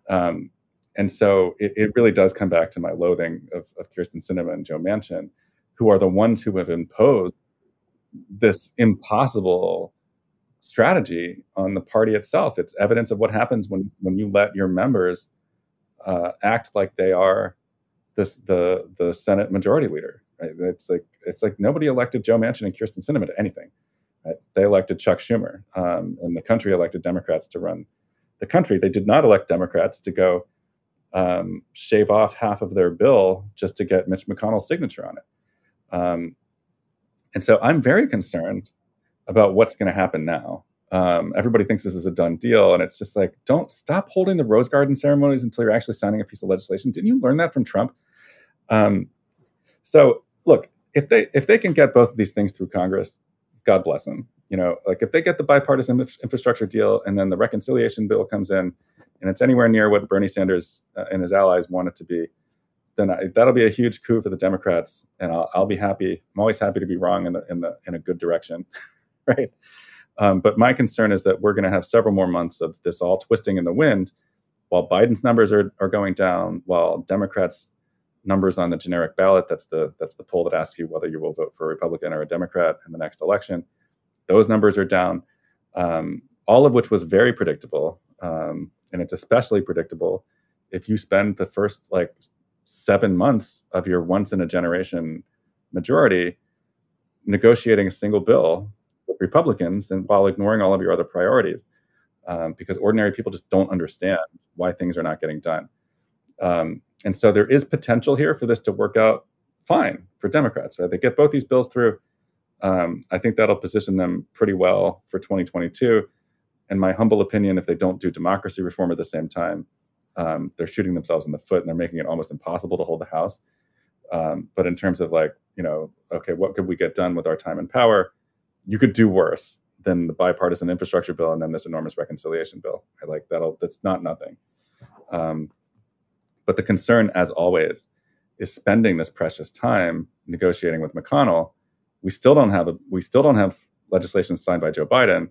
Um, and so it, it, really does come back to my loathing of, of Kyrsten Sinema and Joe Manchin, who are the ones who have imposed this impossible strategy on the party itself. It's evidence of what happens when when you let your members uh, act like they are this the the Senate Majority Leader. Right? It's like it's like nobody elected Joe Manchin and Kyrsten Sinema to anything. Right? They elected Chuck Schumer, um, and the country elected Democrats to run the country. They did not elect Democrats to go um, shave off half of their bill just to get Mitch McConnell's signature on it. Um, and so I'm very concerned about what's going to happen now. Um, everybody thinks this is a done deal, and it's just like, don't stop holding the rose garden ceremonies until you're actually signing a piece of legislation. Didn't you learn that from Trump? Um, so, look, if they if they can get both of these things through Congress, God bless them. You know, like if they get the bipartisan infrastructure deal, and then the reconciliation bill comes in, and it's anywhere near what Bernie Sanders uh, and his allies want it to be, then I, that'll be a huge coup for the Democrats, and I'll, I'll, be happy. I'm always happy to be wrong in the in the in a good direction, right? Um, but my concern is that we're going to have several more months of this all twisting in the wind, while Biden's numbers are are going down, while Democrats' numbers on the generic ballot that's the that's the poll that asks you whether you will vote for a Republican or a Democrat in the next election. Those numbers are down, um, all of which was very predictable, um, and it's especially predictable if you spend the first like seven months of your once in a generation majority negotiating a single bill with Republicans and while ignoring all of your other priorities. Um, because ordinary people just don't understand why things are not getting done. Um, and so there is potential here for this to work out fine for Democrats, right? They get both these bills through. Um, I think that'll position them pretty well for 2022. In my humble opinion, if they don't do democracy reform at the same time, um, they're shooting themselves in the foot and they're making it almost impossible to hold the House. Um, but in terms of like, you know, okay, what could we get done with our time and power? You could do worse than the bipartisan infrastructure bill and then this enormous reconciliation bill. Like that'll that's not nothing. Um, but the concern, as always, is spending this precious time negotiating with McConnell. We still don't have a we still don't have legislation signed by Joe Biden,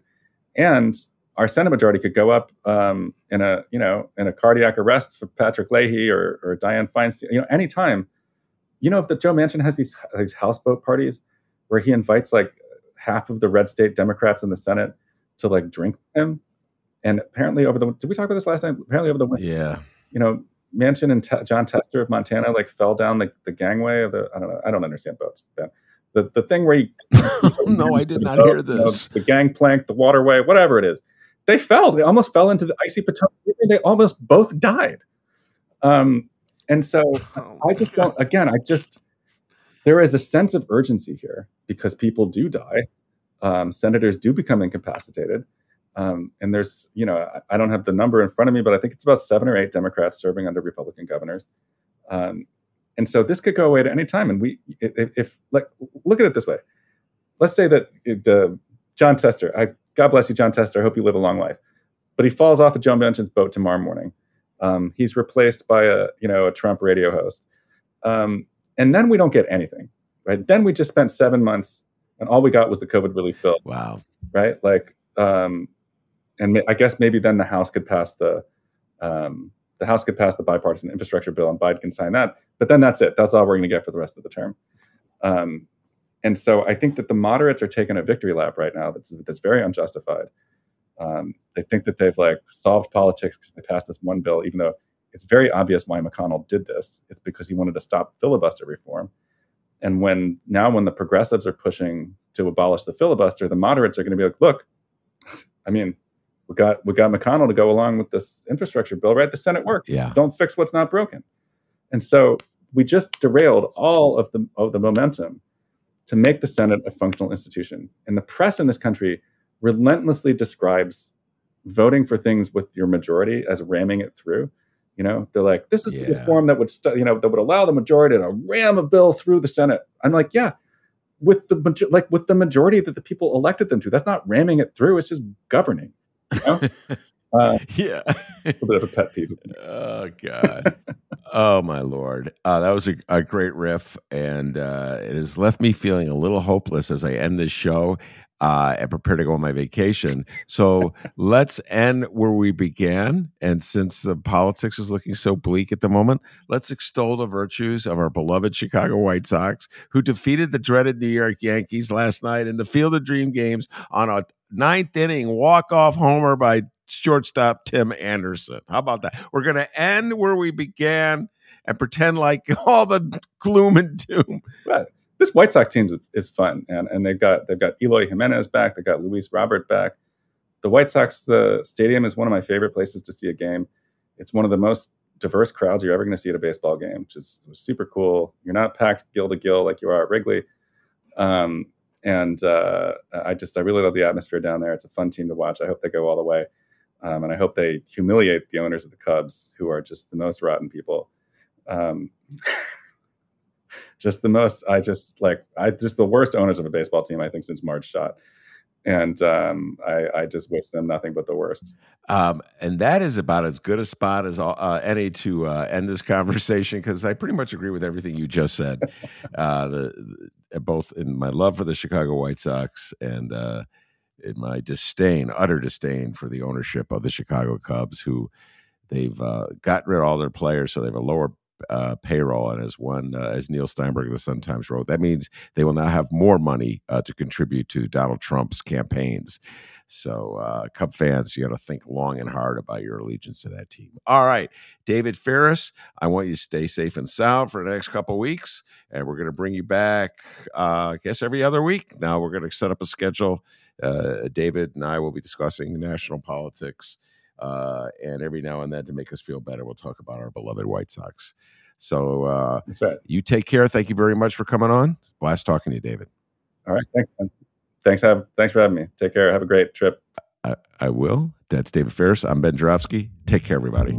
and our Senate majority could go up um, in a you know in a cardiac arrest for Patrick Leahy or, or Dianne Feinstein. You know, anytime. You know, that Joe Manchin has these these houseboat parties where he invites like half of the red state Democrats in the Senate to like drink with him. And apparently, over the did we talk about this last time? Apparently, over the yeah, you know, Manchin and T- Jon Tester of Montana like fell down the, the gangway of the I don't know I don't understand boats. Ben. The the thing where he no, I did not boat, hear this. You know, the gangplank, the waterway, whatever it is they fell. They almost fell into the icy Potomac. They almost both died. Um, and so oh I just don't. Again, I just there is a sense of urgency here because people do die. Um, senators do become incapacitated, Um, and there's, you know, I, I, don't have the number in front of me, but I think it's about seven or eight Democrats serving under Republican governors. Um, and so this could go away at any time. And we, if, if like, look at it this way. Let's say that it, uh, Jon Tester, I, God bless you, Jon Tester. I hope you live a long life. But he falls off of Joe Manchin's boat tomorrow morning. Um, he's replaced by a, you know, a Trump radio host. Um, and then we don't get anything, right? Then we just spent seven months and all we got was the COVID relief bill. Wow. Right. Like, um, and I guess maybe then the House could pass the, um, the House could pass the bipartisan infrastructure bill and Biden can sign that. But then that's it. That's all we're going to get for the rest of the term. And so I think that the moderates are taking a victory lap right now that's, that's very unjustified. Um, they think that they've like solved politics because they passed this one bill, even though it's very obvious why McConnell did this. It's because he wanted to stop filibuster reform. And when now when the progressives are pushing to abolish the filibuster, the moderates are going to be like, look, I mean, we got we got McConnell to go along with this infrastructure bill, right? The Senate worked. Yeah. Don't fix what's not broken. And so we just derailed all of the of the momentum to make the Senate a functional institution. And the press in this country relentlessly describes voting for things with your majority as ramming it through. You know, they're like, this is yeah. the reform that would, st- you know, that would allow the majority to ram a bill through the Senate. I'm like, yeah, with the like with the majority that the people elected them to. That's not ramming it through. It's just governing. You know? uh, yeah, a bit of a pet peeve. Oh God. oh my lord. Uh, that was a, a, great riff, and uh, it has left me feeling a little hopeless as I end this show uh, and prepare to go on my vacation. So let's end where we began. And since the politics is looking so bleak at the moment, let's extol the virtues of our beloved Chicago White Sox, who defeated the dreaded New York Yankees last night in the Field of Dream games on a ninth inning walk off homer by shortstop Tim Anderson. How about that? We're going to end where we began and pretend like all the gloom and doom. Right this White Sox team is, is fun, and and they've got they've got Eloy Jimenez back, they've got Luis Robert back. The White Sox the stadium is one of my favorite places to see a game. It's one of the most diverse crowds you're ever going to see at a baseball game, which is super cool. You're not packed gill to gill like you are at Wrigley. Um, and uh, I just I really love the atmosphere down there. It's a fun team to watch. I hope they go all the way, um, and I hope they humiliate the owners of the Cubs, who are just the most rotten people. Um, just the most. I just like I just the worst owners of a baseball team I think since Marge Schott, and um, I, I just wish them nothing but the worst. Um, and that is about as good a spot as uh, any to uh, end this conversation because I pretty much agree with everything you just said. uh, the, the, both in my love for the Chicago White Sox and uh, in my disdain, utter disdain for the ownership of the Chicago Cubs, who they've uh, gotten rid of all their players, so they have a lower uh, payroll. And as one, uh, as Neil Steinberg of the Sun Times wrote, that means they will now have more money uh, to contribute to Donald Trump's campaigns. So, uh, Cub fans, you got to think long and hard about your allegiance to that team. All right, David Faris, I want you to stay safe and sound for the next couple weeks, and we're going to bring you back, uh, I guess, every other week. Now we're going to set up a schedule. Uh, David and I will be discussing national politics uh, and every now and then, to make us feel better, we'll talk about our beloved White Sox. So uh, right. you take care. Thank you very much for coming on. Blast talking to you, David. All right. Thanks, man. Thanks, have, thanks for having me. Take care. Have a great trip. I, I will. That's David Faris. I'm Ben Joravsky. Take care, everybody.